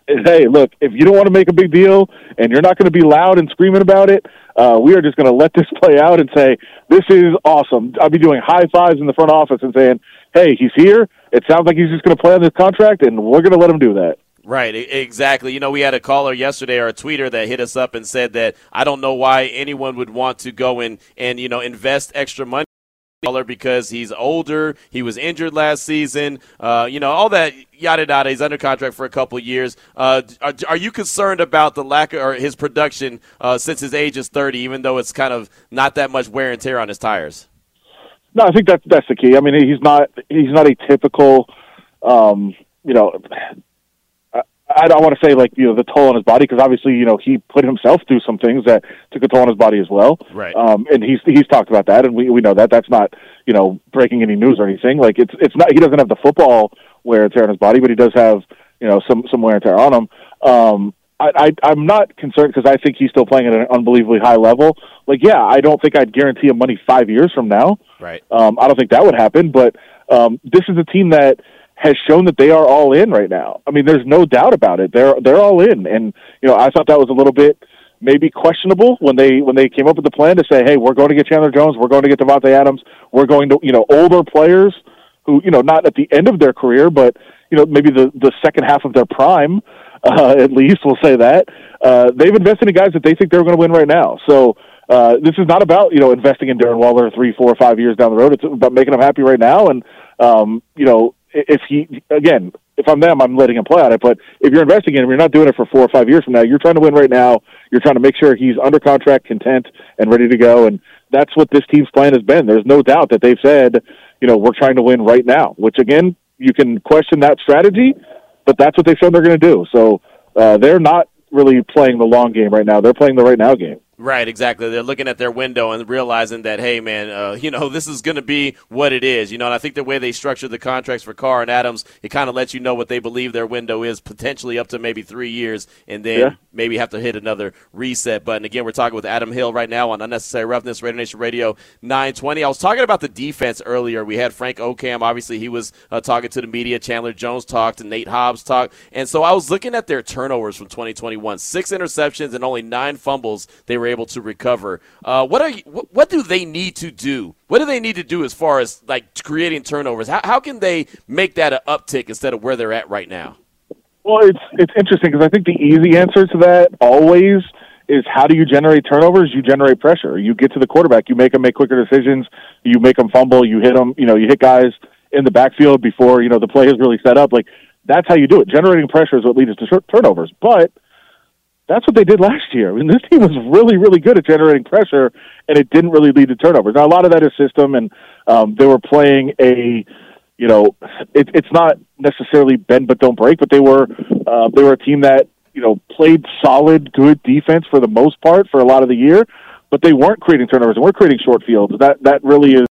hey, look, if you don't want to make a big deal and you're not going to be loud and screaming about it, uh, we are just going to let this play out and say, this is awesome. I'll be doing high fives in the front office and saying, hey, he's here. It sounds like he's just going to play on this contract, and we're going to let him do that. Right, exactly. You know, we had a caller yesterday or a tweeter that hit us up and said that I don't know why anyone would want to go and, and you know, invest extra money because he's older. He was injured last season. Uh, you know, all that yada yada. He's under contract for a couple years. Uh, are, are, you concerned about the lack of or his production uh, since his age is 30, even though it's kind of not that much wear and tear on his tires? No, I think that's that's the key. I mean, he's not he's not a typical, um, you know, I don't want to say like you know the toll on his body because obviously you know he put himself through some things that took a toll on his body as well. Right. Um, and he's he's talked about that, and we we know that that's not you know breaking any news or anything. Like it's it's not he doesn't have the football wear and tear on his body, but he does have you know some some wear and tear on him. Um, I, I I'm not concerned because I think he's still playing at an unbelievably high level. Like yeah, I don't think I'd guarantee him money five years from now. Right. Um, I don't think that would happen, but um, this is a team that has shown that they are all in right now. I mean, there's no doubt about it. They're they're all in, and you know, I thought that was a little bit maybe questionable when they when they came up with the plan to say, hey, we're going to get Chandler Jones, we're going to get Davante Adams, we're going to you know older players who you know not at the end of their career, but you know maybe the the second half of their prime. Uh, at least we'll say that uh, they've invested in guys that they think they're going to win right now. So uh, this is not about you know investing in Darren Waller three, four, five years down the road. It's about making them happy right now. And um, you know if he again, if I'm them, I'm letting him play on it. But if you're investing in him, you're not doing it for four or five years from now. You're trying to win right now. You're trying to make sure he's under contract, content, and ready to go. And that's what this team's plan has been. There's no doubt that they've said, you know, we're trying to win right now. Which again, you can question that strategy, but that's what they've said they're going to do. So uh, they're not really playing the long game right now. They're playing the right now game. Right, exactly. They're looking at their window and realizing that, hey, man, uh, you know, this is going to be what it is. You know, and I think the way they structured the contracts for Carr and Adams, it kind of lets you know what they believe their window is, potentially up to maybe three years, and then yeah. maybe have to hit another reset button. Again, we're talking with Adam Hill right now on Unnecessary Roughness, Raider Nation Radio 920. I was talking about the defense earlier. We had Frank Okam. Obviously, he was uh, talking to the media. Chandler Jones talked, and Nate Hobbs talked. And so I was looking at their turnovers from 2021 six interceptions and only nine fumbles they were able to recover. Uh, what are you, what, what, do they need to do? What do they need to do as far as like creating turnovers? How, how can they make that an uptick instead of where they're at right now? Well, it's it's interesting because I think the easy answer to that always is how do you generate turnovers? You generate pressure. You get to the quarterback. You make them make quicker decisions. You make them fumble. You hit them. You know, you hit guys in the backfield before you know the play is really set up. Like that's how you do it. Generating pressure is what leads to turnovers. But that's what they did last year. I mean, this team was really, really good at generating pressure, and it didn't really lead to turnovers. Now, a lot of that is system, and um, they were playing a, you know, it, it's not necessarily bend but don't break, but they were uh, they were a team that you know played solid, good defense for the most part for a lot of the year, but they weren't creating turnovers and weren't creating short fields. That that really is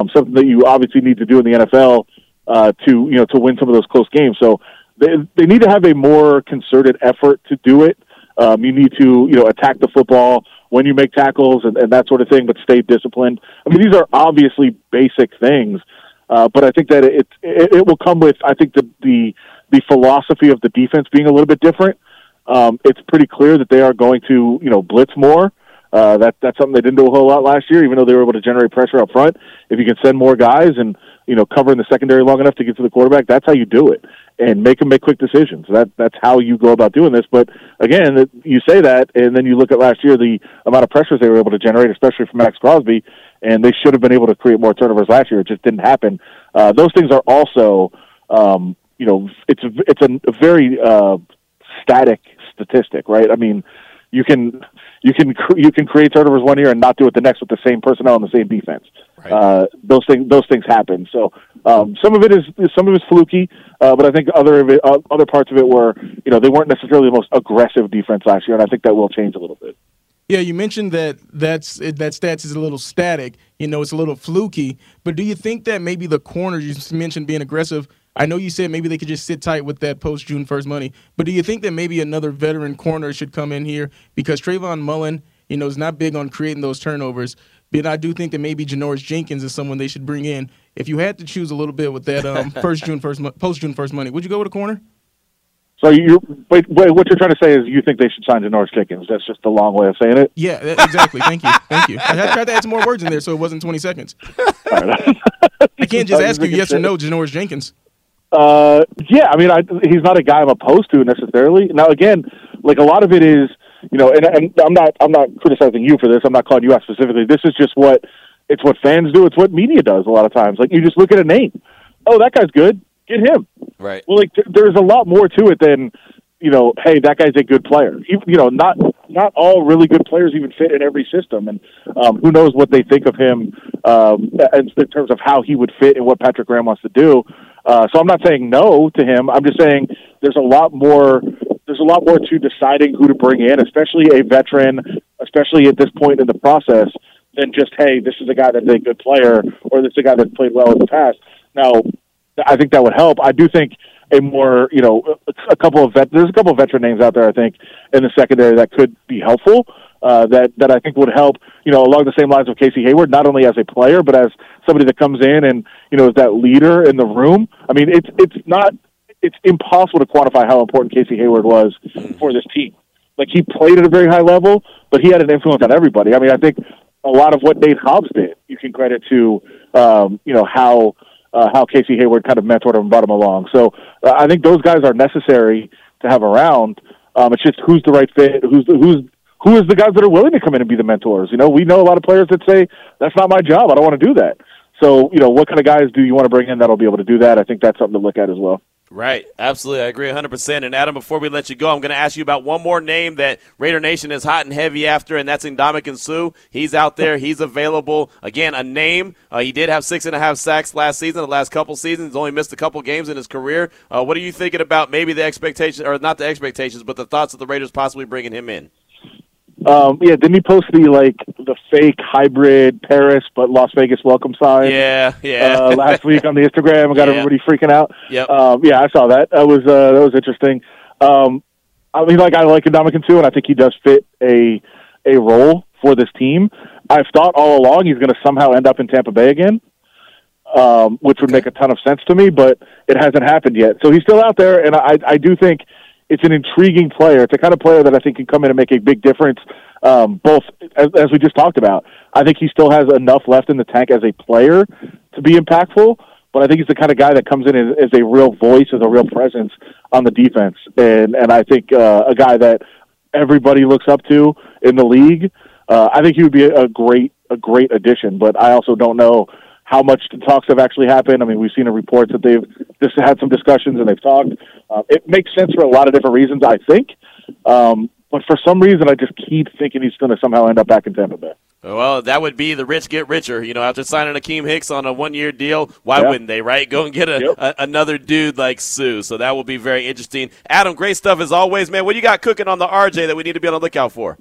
um, something that you obviously need to do in the NFL uh, to you know to win some of those close games. So they they need to have a more concerted effort to do it. Um, you need to, you know, attack the football when you make tackles and, and that sort of thing, but stay disciplined. I mean, these are obviously basic things, uh, but I think that it, it it will come with, I think the the the philosophy of the defense being a little bit different. Um, it's pretty clear that they are going to, you know, blitz more. Uh, that that's something they didn't do a whole lot last year, even though they were able to generate pressure up front. If you can send more guys and you know cover in the secondary long enough to get to the quarterback, that's how you do it and make them make quick decisions. That that's how you go about doing this. But again, you say that, and then you look at last year, the amount of pressures they were able to generate, especially from Maxx Crosby, and they should have been able to create more turnovers last year. It just didn't happen. Uh, those things are also, um, you know, it's it's a, a very uh, static statistic, right? I mean, you can you can you can create turnovers one year and not do it the next with the same personnel and the same defense. Right. Uh, those things those things happen. So um, some of it is some of it's fluky, uh, but I think other of it, uh, other parts of it were you know they weren't necessarily the most aggressive defense last year, and I think that will change a little bit. Yeah, you mentioned that that's that stats is a little static. You know, it's a little fluky. But do you think that maybe the corners you mentioned being aggressive? I know you said maybe they could just sit tight with that post June first money, but do you think that maybe another veteran corner should come in here because Trayvon Mullen, you know, is not big on creating those turnovers? But I do think that maybe Janoris Jenkins is someone they should bring in. If you had to choose a little bit with that um, first June first post June first money, would you go with a corner? So you wait, wait, what you're trying to say is you think they should sign Janoris Jenkins? That's just a long way of saying it. Yeah, exactly. Thank you, thank you. I tried to add some more words in there so it wasn't 20 seconds. I can't just ask you yes or no, Janoris Jenkins. Uh, yeah, I mean, I, he's not a guy I'm opposed to necessarily. Now, again, like a lot of it is, you know, and, and I'm not, I'm not criticizing you for this. I'm not calling you out specifically. This is just what it's what fans do. It's what media does a lot of times. Like you just look at a name. Oh, that guy's good. Get him. Right. Well, like th- there's a lot more to it than you know. Hey, that guy's a good player. You, you know, not not all really good players even fit in every system, and um, who knows what they think of him um, in, in terms of how he would fit and what Patrick Graham wants to do. Uh, so I'm not saying no to him. I'm just saying there's a lot more. There's a lot more to deciding who to bring in, especially a veteran, especially at this point in the process, than just hey, this is a guy that's a good player or this is a guy that's played well in the past. Now, I think that would help. I do think a more, you know, a couple of vet. There's a couple of veteran names out there. I think in the secondary that could be helpful. Uh, that that I think would help. You know, along the same lines of Casey Hayward, not only as a player but as somebody that comes in and you know is that leader in the room. I mean, it's it's not it's impossible to quantify how important Casey Hayward was for this team. Like he played at a very high level, but he had an influence on everybody. I mean, I think a lot of what Nate Hobbs did, you can credit to um, you know how uh, how Casey Hayward kind of mentored him and brought him along. So uh, I think those guys are necessary to have around. Um, it's just who's the right fit, who's the, who's who is the guys that are willing to come in and be the mentors. You know, we know a lot of players that say that's not my job. I don't want to do that. So you know, what kind of guys do you want to bring in that'll be able to do that? I think that's something to look at as well. Right, absolutely, I agree 100%. And Adam, before we let you go, I'm going to ask you about one more name that Raider Nation is hot and heavy after, and that's Ndamukong Suh. He's out there, he's available. Again, a name. Uh, he did have six and a half sacks last season. The last couple seasons, only missed a couple games in his career. Uh, what are you thinking about maybe the expectations, or not the expectations, but the thoughts of the Raiders possibly bringing him in? Um, yeah, didn't he post the like the fake hybrid Paris but Las Vegas welcome sign? Yeah, yeah. Uh, last week on the Instagram, and got Yeah. everybody freaking out. Yeah, Um, yeah, I saw that. That was uh, that was interesting. Um, I mean, like I like Ndamukong too, and I think he does fit a a role for this team. I've thought all along he's going to somehow end up in Tampa Bay again, um, which would make a ton of sense to me, but it hasn't happened yet. So he's still out there, and I, I do think it's an intriguing player. It's a kind of player that I think can come in and make a big difference. Um, both as, as we just talked about, I think he still has enough left in the tank as a player to be impactful. But I think he's the kind of guy that comes in as, as a real voice, as a real presence on the defense, and and I think uh, a guy that everybody looks up to in the league. Uh, I think he would be a great a great addition. But I also don't know how much the talks have actually happened. I mean, we've seen in reports that they've just had some discussions and they've talked. Uh, it makes sense for a lot of different reasons, I think. Um, but for some reason, I just keep thinking he's going to somehow end up back in Tampa Bay. Well, that would be the rich get richer. You know, after signing Akiem Hicks on a one-year deal, why Yeah. wouldn't they, right? Go and get a, Yep. a another dude like Suh. So that will be very interesting. Adam, great stuff as always, man. What do you got cooking on the RJ that we need to be on the lookout for?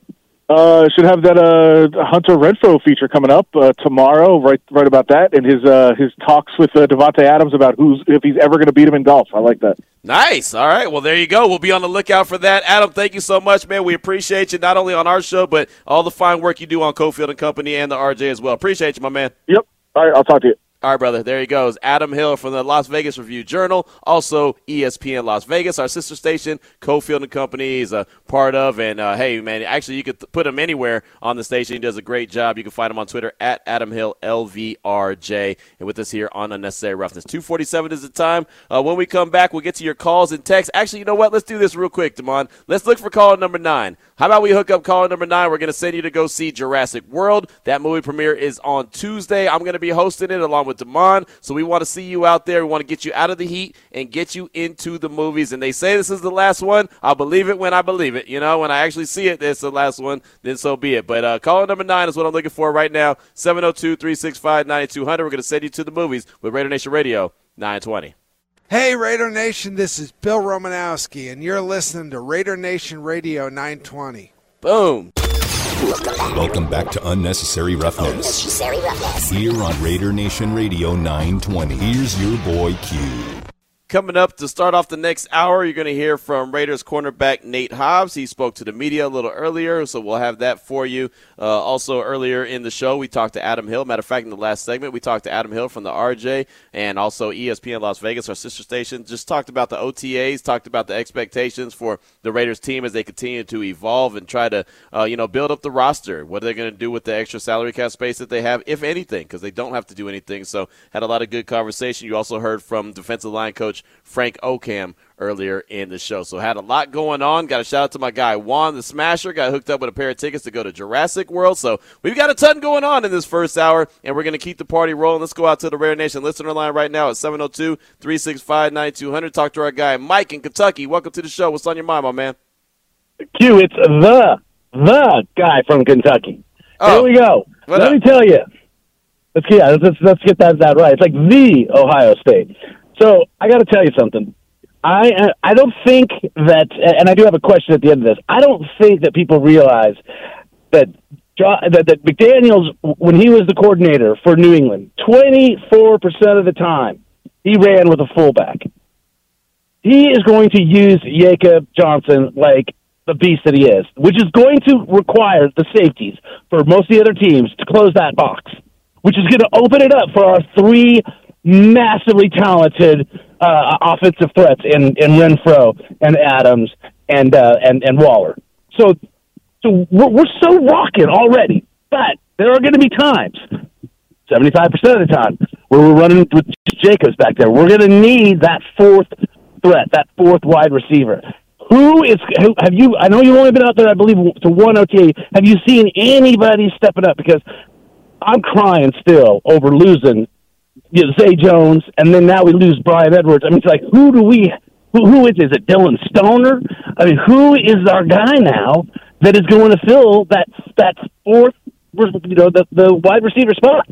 Uh, should have that uh, Hunter Renfrow feature coming up uh, tomorrow. Right, right about that, and his uh, his talks with uh, Davante Adams about who's if he's ever going to beat him in golf. I like that. Nice. All right. Well, there you go. We'll be on the lookout for that. Adam, thank you so much, man. We appreciate you not only on our show, but all the fine work you do on Cofield and Company and the RJ as well. Appreciate you, my man. Yep. All right, I'll talk to you. All right, brother. There he goes. Adam Hill from the Las Vegas Review Journal, also ESPN Las Vegas, our sister station. Cofield and Company is a part of. And uh, hey, man, actually, you could th- put him anywhere on the station. He does a great job. You can find him on Twitter at Adam Hill LVRJ. And with us here on Unnecessary Roughness, two forty-seven is the time. Uh, when we come back, we'll get to your calls and texts. Actually, you know what? Let's do this real quick, Damon. Let's look for call number nine. How about we hook up call number nine? We're going to send you to go see Jurassic World. That movie premiere is on Tuesday. I'm going to be hosting it along with Damon. So we want to see you out there. We want to get you out of the heat and get you into the movies. And they say this is the last one. I'll believe it when I believe it. You know, when I actually see it, this the last one, then so be it. But uh, caller number nine is what I'm looking for right now 702 365 9200. We're going to send you to the movies with Raider Nation Radio 920. Hey, Raider Nation, this is Bill Romanowski, and you're listening to Raider Nation Radio 920. Boom. Welcome back to Unnecessary Roughness. Unnecessary roughness. Here on Raider Nation Radio 920. Here's your boy Q. Coming up to start off the next hour, you're going to hear from Raiders cornerback Nate Hobbs. He spoke to the media a little earlier, so we'll have that for you. Uh, also, earlier in the show, we talked to Adam Hill. Matter of fact, in the last segment, we talked to Adam Hill from the RJ and also ESPN Las Vegas, our sister station. Just talked about the OTAs, talked about the expectations for the Raiders team as they continue to evolve and try to, uh, you know, build up the roster. What are they going to do with the extra salary cap space that they have, if anything, because they don't have to do anything. So, had a lot of good conversation. You also heard from defensive line coach Frank Okam earlier in the show. So had a lot going on. Got a shout out to my guy Juan the Smasher. Got hooked up with a pair of tickets to go to Jurassic World. So we've got a ton going on in this first hour, and we're going to keep the party rolling. Let's go out to the Raider Nation listener line right now at 702 365 9200. Talk to our guy Mike in Kentucky. Welcome to the show. What's on your mind, my man? Q, it's the the guy from Kentucky. Oh, Here we go. Let up? me tell you. Let's yeah, let's let's get that that right. It's like the Ohio State. So I got to tell you something. I uh, I don't think that, and I do have a question at the end of this. I don't think that people realize that that, that McDaniels when he was the coordinator for New England, twenty four percent of the time he ran with a fullback. He is going to use Jakob Johnson like the beast that he is, which is going to require the safeties for most of the other teams to close that box, which is going to open it up for our three massively talented uh, offensive threats in, in Renfrow and Adams and uh, and and Waller. So so we're, we're so rocking already, but there are going to be times, seventy-five percent of the time, where we're running with Jacobs back there. We're going to need that fourth threat, that fourth wide receiver. Who is? Who, have you? I know you've only been out there, I believe, to one OTA. Have you seen anybody stepping up? Because I'm crying still over losing you know, Zay Jones, and then now we lose Bryan Edwards. I mean, it's like who do we? Who, who is? Is it Dillon Stoner? I mean, who is our guy now that is going to fill that that fourth, you know, the the wide receiver spot?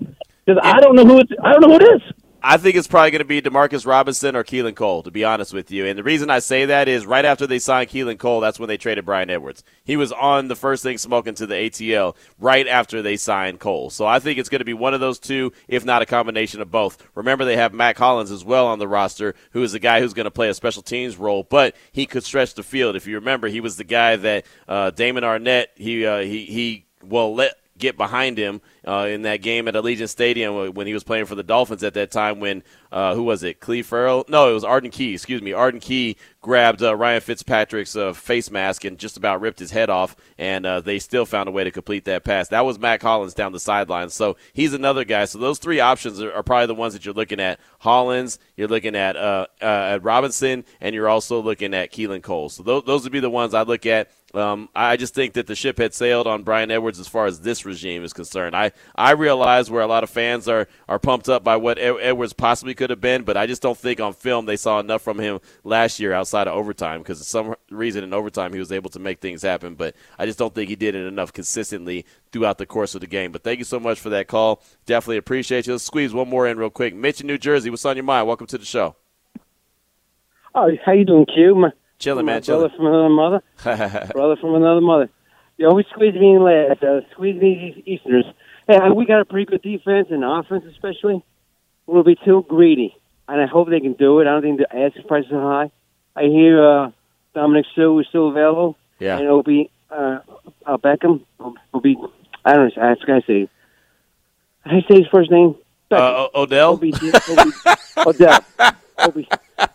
Because I don't know who it's. I don't know who it is. I think it's probably going to be DeMarcus Robinson or Keelan Cole, to be honest with you. And the reason I say that is right after they signed Keelan Cole, that's when they traded Bryan Edwards. He was on the first thing smoking to the ATL right after they signed Cole. So I think it's going to be one of those two, if not a combination of both. Remember, they have Mack Hollins as well on the roster, who is the guy who's going to play a special teams role, but he could stretch the field. If you remember, he was the guy that uh, Damon Arnette, he, uh, he, he, well, let get behind him uh, in that game at Allegiant Stadium when he was playing for the Dolphins at that time. When uh, who was it? Clelin Ferrell? No, it was Arden Key. Excuse me. Arden Key grabbed uh, Ryan Fitzpatrick's uh, face mask and just about ripped his head off, and uh, they still found a way to complete that pass. That was Mack Hollins down the sideline. So he's another guy. So those three options are, are probably the ones that you're looking at. Hollins, you're looking at uh, at Robinson, and you're also looking at Keelan Cole. So those, those would be the ones I look at. Um, I just think that the ship had sailed on Bryan Edwards as far as this regime is concerned. I, I realize where a lot of fans are, are pumped up by what Ed- Edwards possibly could have been, but I just don't think on film they saw enough from him last year outside of overtime because for some reason in overtime he was able to make things happen, but I just don't think he did it enough consistently throughout the course of the game. But thank you so much for that call. Definitely appreciate you. Let's squeeze one more in real quick. Mitch in New Jersey, what's on your mind? Welcome to the show. Oh, how you doing, Q? Chilling, man, brother chilling. from another mother. brother from another mother. You always squeeze me in last. Uh, squeeze me these Easterners. Hey, we got a pretty good defense and offense, especially. We'll be too greedy, and I hope they can do it. I don't think the asking prices are high. I hear uh, Dominic Suh is still available. Yeah. And it'll be uh, uh, Beckham. Will, be. I don't know. I forgot to say. You say his first name? Uh, Odell? Odell. Obi.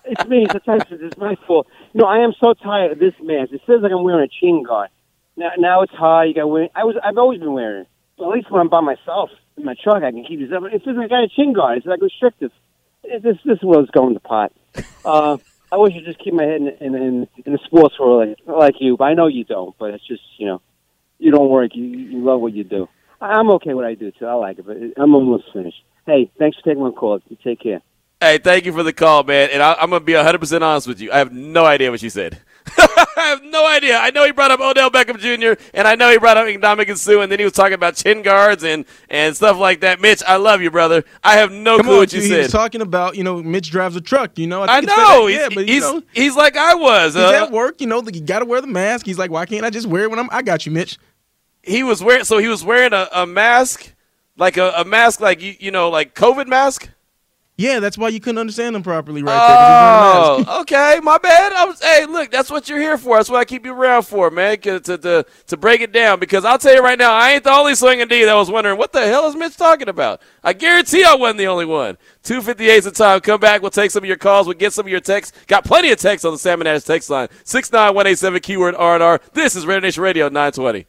It's me. Sometimes it's my fault. No, I am so tired of this mask. It feels like I'm wearing a chin guard. Now, now it's high. You got wearing. I was. I've always been wearing it. But at least when I'm by myself in my truck, I can keep this up. It feels like I got a chin guard. It's like restrictive. It, this this world's going to pot. Uh, I wish I just keep my head in in, in, in the sports world like, like you, but I know you don't. But it's just you know, you don't work. You you love what you do. I'm okay with what I do too. I like it, but I'm almost finished. Hey, thanks for taking my call. You take care. Hey, thank you for the call, man. And I, I'm going to be 100% honest with you. I have no idea what you said. I have no idea. I know he brought up Odell Beckham Jr., and I know he brought up Ndamukong Suh, and then he was talking about chin guards and, and stuff like that. Mitch, I love you, brother. I have no Come clue on, what you he said. was talking about you know Mitch drives a truck. You know, I think it's know. He's, yeah, but he's, know, he's like I was. he's Uh, at work. You know, you got to wear the mask. He's like, why can't I just wear it when I'm? I got you, Mitch. he was wearing, so he was wearing a, a mask, like a, a mask, like, you, you know, like COVID mask. Yeah, that's why you couldn't understand them properly right there. Oh, okay, my bad. I was, hey, look, that's what you're here for. That's what I keep you around for, man, to, to, to break it down. Because I'll tell you right now, I ain't the only swinging D that was wondering what the hell is Mitch talking about. I guarantee I wasn't the only one. 258 is the time. Come back. We'll take some of your calls. We'll get some of your texts. Got plenty of texts on the Salmon Ash text line. 69187 keyword R&R. This is Raider Nation Radio 920.